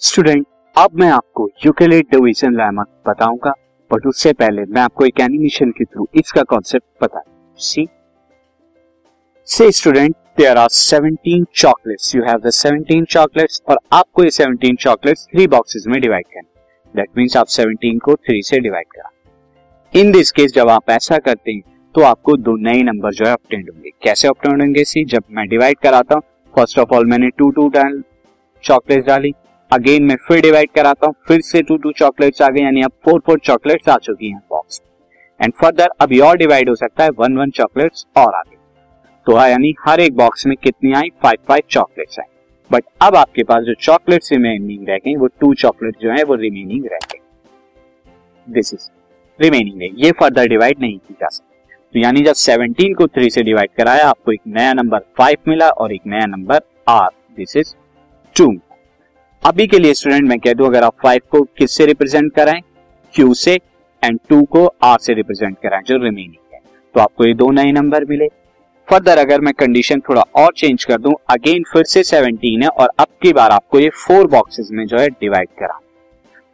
Student अब मैं आपको यूक्लिड डिवीज़न लेमा बताऊँगा बट उससे पहले मैं आपको एक एनिमेशन के थ्रू इसका कॉन्सेप्ट बता सी से student there are 17 chocolates you have the 17 chocolates और आपको ये 17 चॉकलेट्स थ्री बॉक्सेस में डिवाइड करना दैट मींस आप 17 को 3 से डिवाइड करा। इन दिस केस जब आप ऐसा करते हैं तो आपको दो नए नंबर जो है अपटेंड होंगे। कैसे अपटेंड होंगे? सी जब मैं डिवाइड कराता हूँ फ़र्स्ट ऑफ़ ऑल मैंने टू डाल चॉकलेट डाली। अगेन मैं फिर डिवाइड कराता हूँ, फिर से टू टू चॉकलेट्स आ गए, यानी अब फोर फोर चॉकलेट्स आ चुकी हैं बॉक्स एंड फर्दर अभी और डिवाइड हो सकता है वन वन चॉकलेट्स और आ गए तो हाँ यानी हर एक बॉक्स में कितनी आई? फाइव फाइव चॉकलेट्स आई। बट अब आपके पास जो चॉकलेट्स रिमेनिंग रह गई, वो टू चॉकलेट जो है, वो रिमेनिंग रह गई। दिस इज़ रिमेनिंग है। ये फर्दर डिवाइड नहीं की जा सकती। तो यानी जब 17 को 3 से डिवाइड कराया, आपको एक नया नंबर 5 मिला और एक नया नंबर आर दिस इज़ 2 अभी के लिए स्टूडेंट मैं कह दूँ, अगर आप फाइव को किस से रिप्रेजेंट कराएँ? क्यू से एंड टू को आर से रिप्रेजेंट कराएँ, जो रिमेनिंग है। तो आपको ये दो नए नंबर मिले। फर्दर अगर मैं कंडीशन थोड़ा और चेंज कर दूँ अगेन फिर से 17 है, और अब की बार आपको ये फोर बॉक्सेस में जो है डिवाइड करा।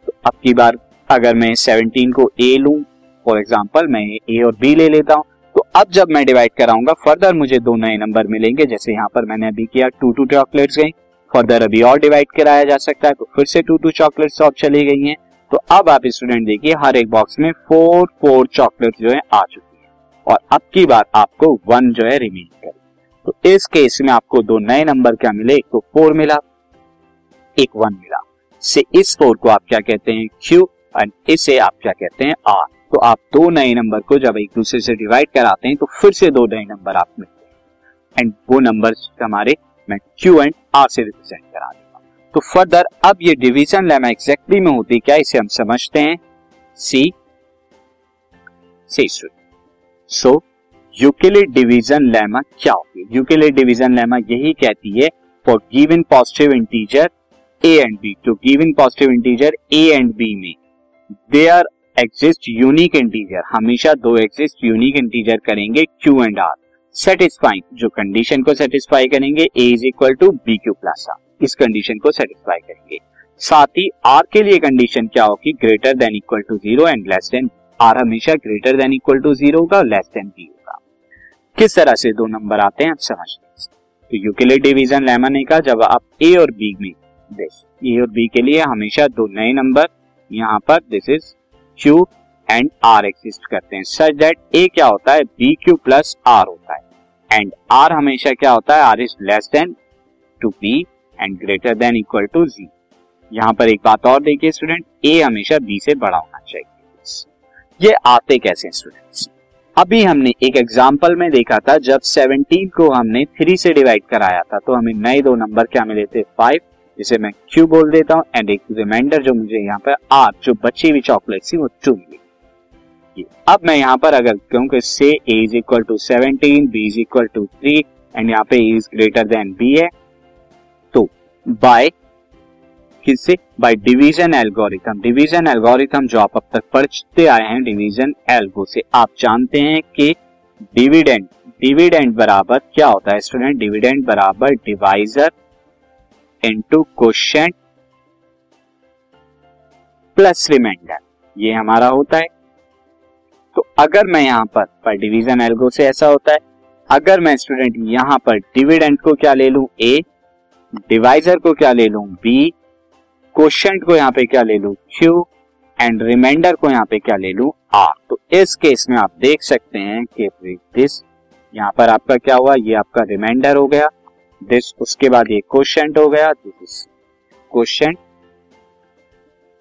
तो अब की बार अगर मैं 17 को ए लूँ फॉर एग्ज़ाम्पल मैं ए और बी ले लेता हूँ तो अब जब मैं डिवाइड कराऊँगा फर्दर मुझे दो नए नंबर मिलेंगे, जैसे यहाँ पर मैंने अभी किया टू टू चॉकलेट्स गई। फर्दर अभी और डिवाइड कराया जा सकता है तो फिर से टू टू चॉकलेट और चली गई हैं। तो अब आप स्टूडेंट देखिए, हर एक बॉक्स में फोर फोर चॉकलेट जो है आ चुकी है। और अब की बार आपको वन जो है रिमेन करे। तो इस केस में आपको दो नए नंबर क्या मिले? एक तो फोर मिला, एक वन मिला। से इस फोर को आप क्या कहते हैं? क्यू एंड इसे आप क्या कहते हैं? आर तो आप दो नए नंबर को जब एक दूसरे से डिवाइड कराते हैं तो फिर से दो नए नंबर आप मिलते हैं। एंड वो नंबर हमारे मैं क्यू एंड आर से रिप्रेजेंट करा दूँगा। तो फर्दर अब ये डिवीज़न लेमा एग्जैक्टली में होती क्या, इसे हम समझते हैं। See see so Euclid division lemma क्या होती है? यूक्लिड डिवीज़न लेमा यही कहती है for given positive integer A and B तो given positive integer A and B में देयर एग्जिस्ट यूनिक इंटीजर हमेशा दो एग्जिस्ट यूनिक इंटीजर करेंगे क्यू एंड आर सेटिस्फाइंग जो कंडीशन को सेटिस्फाई करेंगे A is equal to B Q plus R इस condition को सेटिस्फाई करेंगे। साथ ही आर के लिए कंडीशन क्या होगी? Greater than equal to zero and less than R हमेशा greater than equal to zero होगा लेस देन बी होगा। किस तरह से दो नंबर आते हैं, आप समझते हैं। तो यूक्लिड डिवीज़न लेमन ने कहा जब आप ए और बी में दिस ए और बी के लिए हमेशा दो नए नंबर यहाँ पर this is Q and R exist करते हैं। सच दैट ए क्या होता है? बी क्यू प्लस आर होता है। एंड आर हमेशा क्या होता है? R is less than to B and greater than equal to G यहाँ पर एक बात और देखिए स्टूडेंट ए हमेशा बी से बड़ा होना चाहिए। ये आते कैसे स्टूडेंट्स अभी हमने एक एग्ज़ाम्पल में देखा था, जब 17 को हमने 3 से डिवाइड कराया था तो हमें नए दो नंबर क्या मिले थे? 5 जिसे मैं क्यू बोल देता हूँ एंड एक रिमाइंडर जो मुझे यहाँ पर आर जो बची हुई चॉकलेट थी, वो टू मिली। अब मैं यहाँ पर अगर कहूँ कि say A is equal to seventeen B is equal to three and यहाँ पे इज़ ग्रेटर देन बी है तो बाय किससे by division algorithm division algorithm जो आप अब तक पढ़ते आए हैं डिवीज़न एल्गो से, आप जानते हैं कि डिविडेंड डिविडेंड बराबर क्या होता है स्टूडेंट डिविडेंड बराबर divisor into question plus reminder ये हमारा होता है अगर मैं यहाँ पर पर डिवीज़न एल्गो से ऐसा होता है, अगर मैं स्टूडेंट यहाँ पर डिविडेंड को क्या ले लू? ए डिवाइजर को क्या ले लू? बी क्वेश्चन को यहाँ पे क्या ले लू? क्यू एंड रिमाइंडर को यहाँ पे क्या ले लू? आर तो इस केस में आप देख सकते हैं कि दिस यहाँ पर आपका क्या हुआ? ये आपका रिमाइंडर हो गया। दिस उसके बाद ये क्वेश्चन हो गया। This is question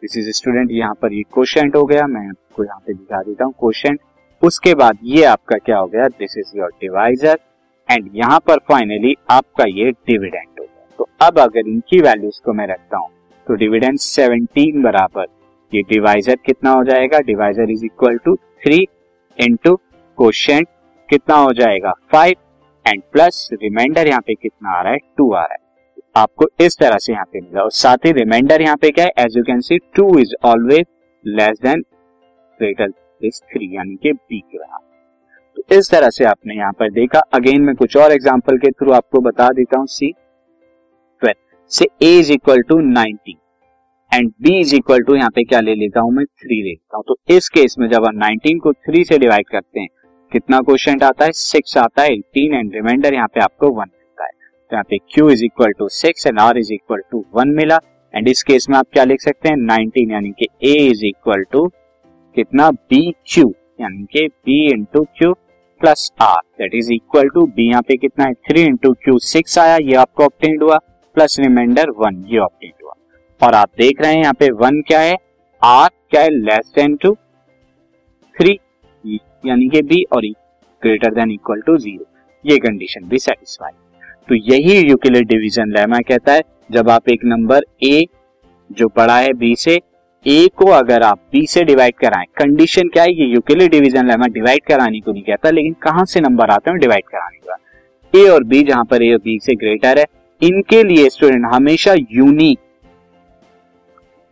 this is student यहाँ पर ये क्वेश्चन हो गया। मैं आपको यहाँ पे दिखा देता हूँ क्वेश्चन उसके बाद ये आपका क्या हो गया? This is your divisor and यहाँ पर फाइनली आपका ये डिविडेंड हो गया। तो अब अगर इनकी वैल्यूज़ को मैं रखता हूँ तो डिविडेंड 17 बराबर, ये डिवाइजर कितना हो जाएगा? Divisor is equal to three into question कितना हो जाएगा? फाइव एंड प्लस रिमाइंडर यहाँ पे कितना आ रहा है? टू आ रहा है। आपको इस तरह से यहाँ पे मिला। और साथ ही रिमाइंडर यहाँ पे क्या है? As you can see two is always less than greater is three यानी कि बी बराबर तो इस तरह से आपने यहाँ पर देखा। अगेन मैं कुछ और एग्ज़ाम्पल के थ्रू आपको बता देता हूँ। सी ट्वेल्व से A is equal to ninety and B is equal to यहाँ पे क्या ले लेता हूँ मैं? थ्री ले लेता हूँ। तो इस केस में जब हम 19 को थ्री से डिवाइड करते हैं, कितना क्वेश्चन आता है? सिक्स आता है। एटीन एंड रिमाइंडर यहाँ पे आपको वन मिलता है। तो यहाँ पे Q is equal to six and R is equal to one मिला। एंड इस केस में आप क्या लिख सकते हैं? 19 यानी कि ए इज़ इक्वल टू कितना? बी क्यू यानी कि B into Q plus R that is equal to B यहाँ पे कितना है? थ्री इंटू क्यू सिक्स आया, ये आपको ऑप्टेंड हुआ प्लस रिमाइंडर वन ये ऑप्टेंड हुआ। और आप देख रहे हैं यहाँ पे वन क्या है? आर क्या है? लेस देन टू थ्री यानी कि बी और greater than equal to zero ये कंडीशन भी सेटिस्फाई तो यही यूक्लिड डिवीज़न लेमा कहता है। जब आप एक नंबर ए जो बड़ा है बी से ए को अगर आप बी से डिवाइड कराएँ कंडीशन क्या है? ये यूक्लिड डिवीज़न लेमा डिवाइड कराने को नहीं कहता, लेकिन कहाँ से नंबर आते हैं डिवाइड कराने का ए और बी जहाँ पर ए और बी से ग्रेटर है, इनके लिए स्टूडेंट हमेशा unique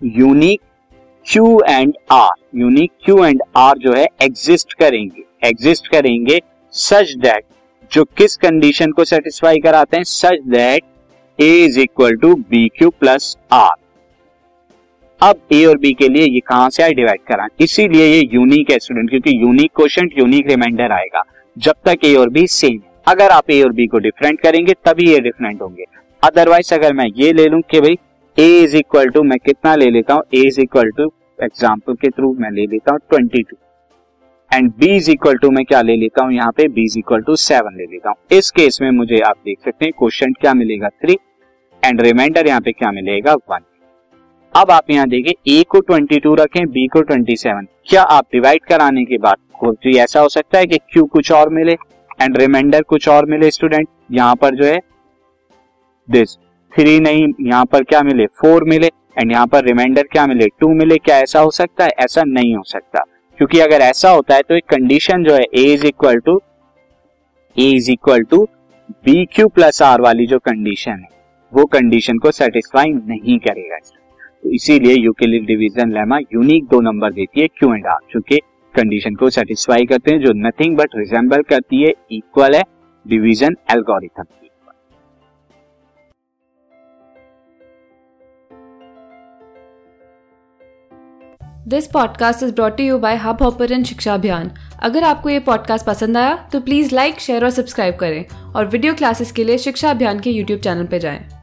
unique Q and R unique Q and R जो है एग्जिस्ट करेंगे एग्जिस्ट करेंगे सच दैट जो किस कंडीशन को सेटिस्फाई कराते हैं such that A is equal to B Q plus R अब ए और बी के लिए ये कहाँ से आए? डिवाइड करा इसीलिए ये यूनिक है स्टूडेंट क्योंकि यूनिक क्वेश्चन यूनिक रिमाइंडर आएगा। जब तक ए और बी सेम अगर आप ए और बी को डिफरेंट करेंगे, तभी ये डिफरेंट होंगे। अदरवाइज़ अगर मैं ये ले लूँ कि भाई ए इज़ इक्वल टू मैं कितना ले लेता हूँ? A is equal to example के थ्रू मैं ले लेता हूँ twenty two and B is equal to मैं क्या ले लेता हूँ? यहाँ पे B is equal to seven ले लेता हूँ। इस केस में मुझे आप देख सकते हैं क्वेश्चन क्या मिलेगा? थ्री एंड रिमाइंडर यहाँ पे क्या मिलेगा? वन अब आप यहाँ देखिए ए को ट्वेंटी टू रखें बी को ट्वेंटी सेवन क्या आप डिवाइड कराने के बाद ऐसा हो सकता है कि क्यू कुछ और मिले एंड रिमाइंडर कुछ और मिले स्टूडेंट यहाँ पर जो है दिस थ्री नहीं, यहाँ पर क्या मिले? फोर मिले एंड यहाँ पर रिमाइंडर क्या मिले? टू मिले, क्या ऐसा हो सकता है? ऐसा नहीं हो सकता। क्योंकि अगर ऐसा होता है तो एक कंडीशन जो है A is equal to A is equal to B Q plus R वाली जो कंडीशन है, वो कंडीशन को सेटिस्फाई नहीं करेगा। तो इसीलिए यूक्लिड डिवीज़न लेमा यूनिक दो नंबर देती है क्यू एंड आर चूँकि कंडीशन को सेटिस्फाई करते हैं, जो नथिंग बट रिजेंबल करती है इक्वल है division algorithm this podcast is brought you by Hubhopper Shiksha Abhiyan अगर आपको ये पॉडकास्ट पसंद आया तो प्लीज़ लाइक शेयर और सब्सक्राइब करें और वीडियो क्लासेस के लिए शिक्षा अभियान के यूट्यूब चैनल पर जाएँ।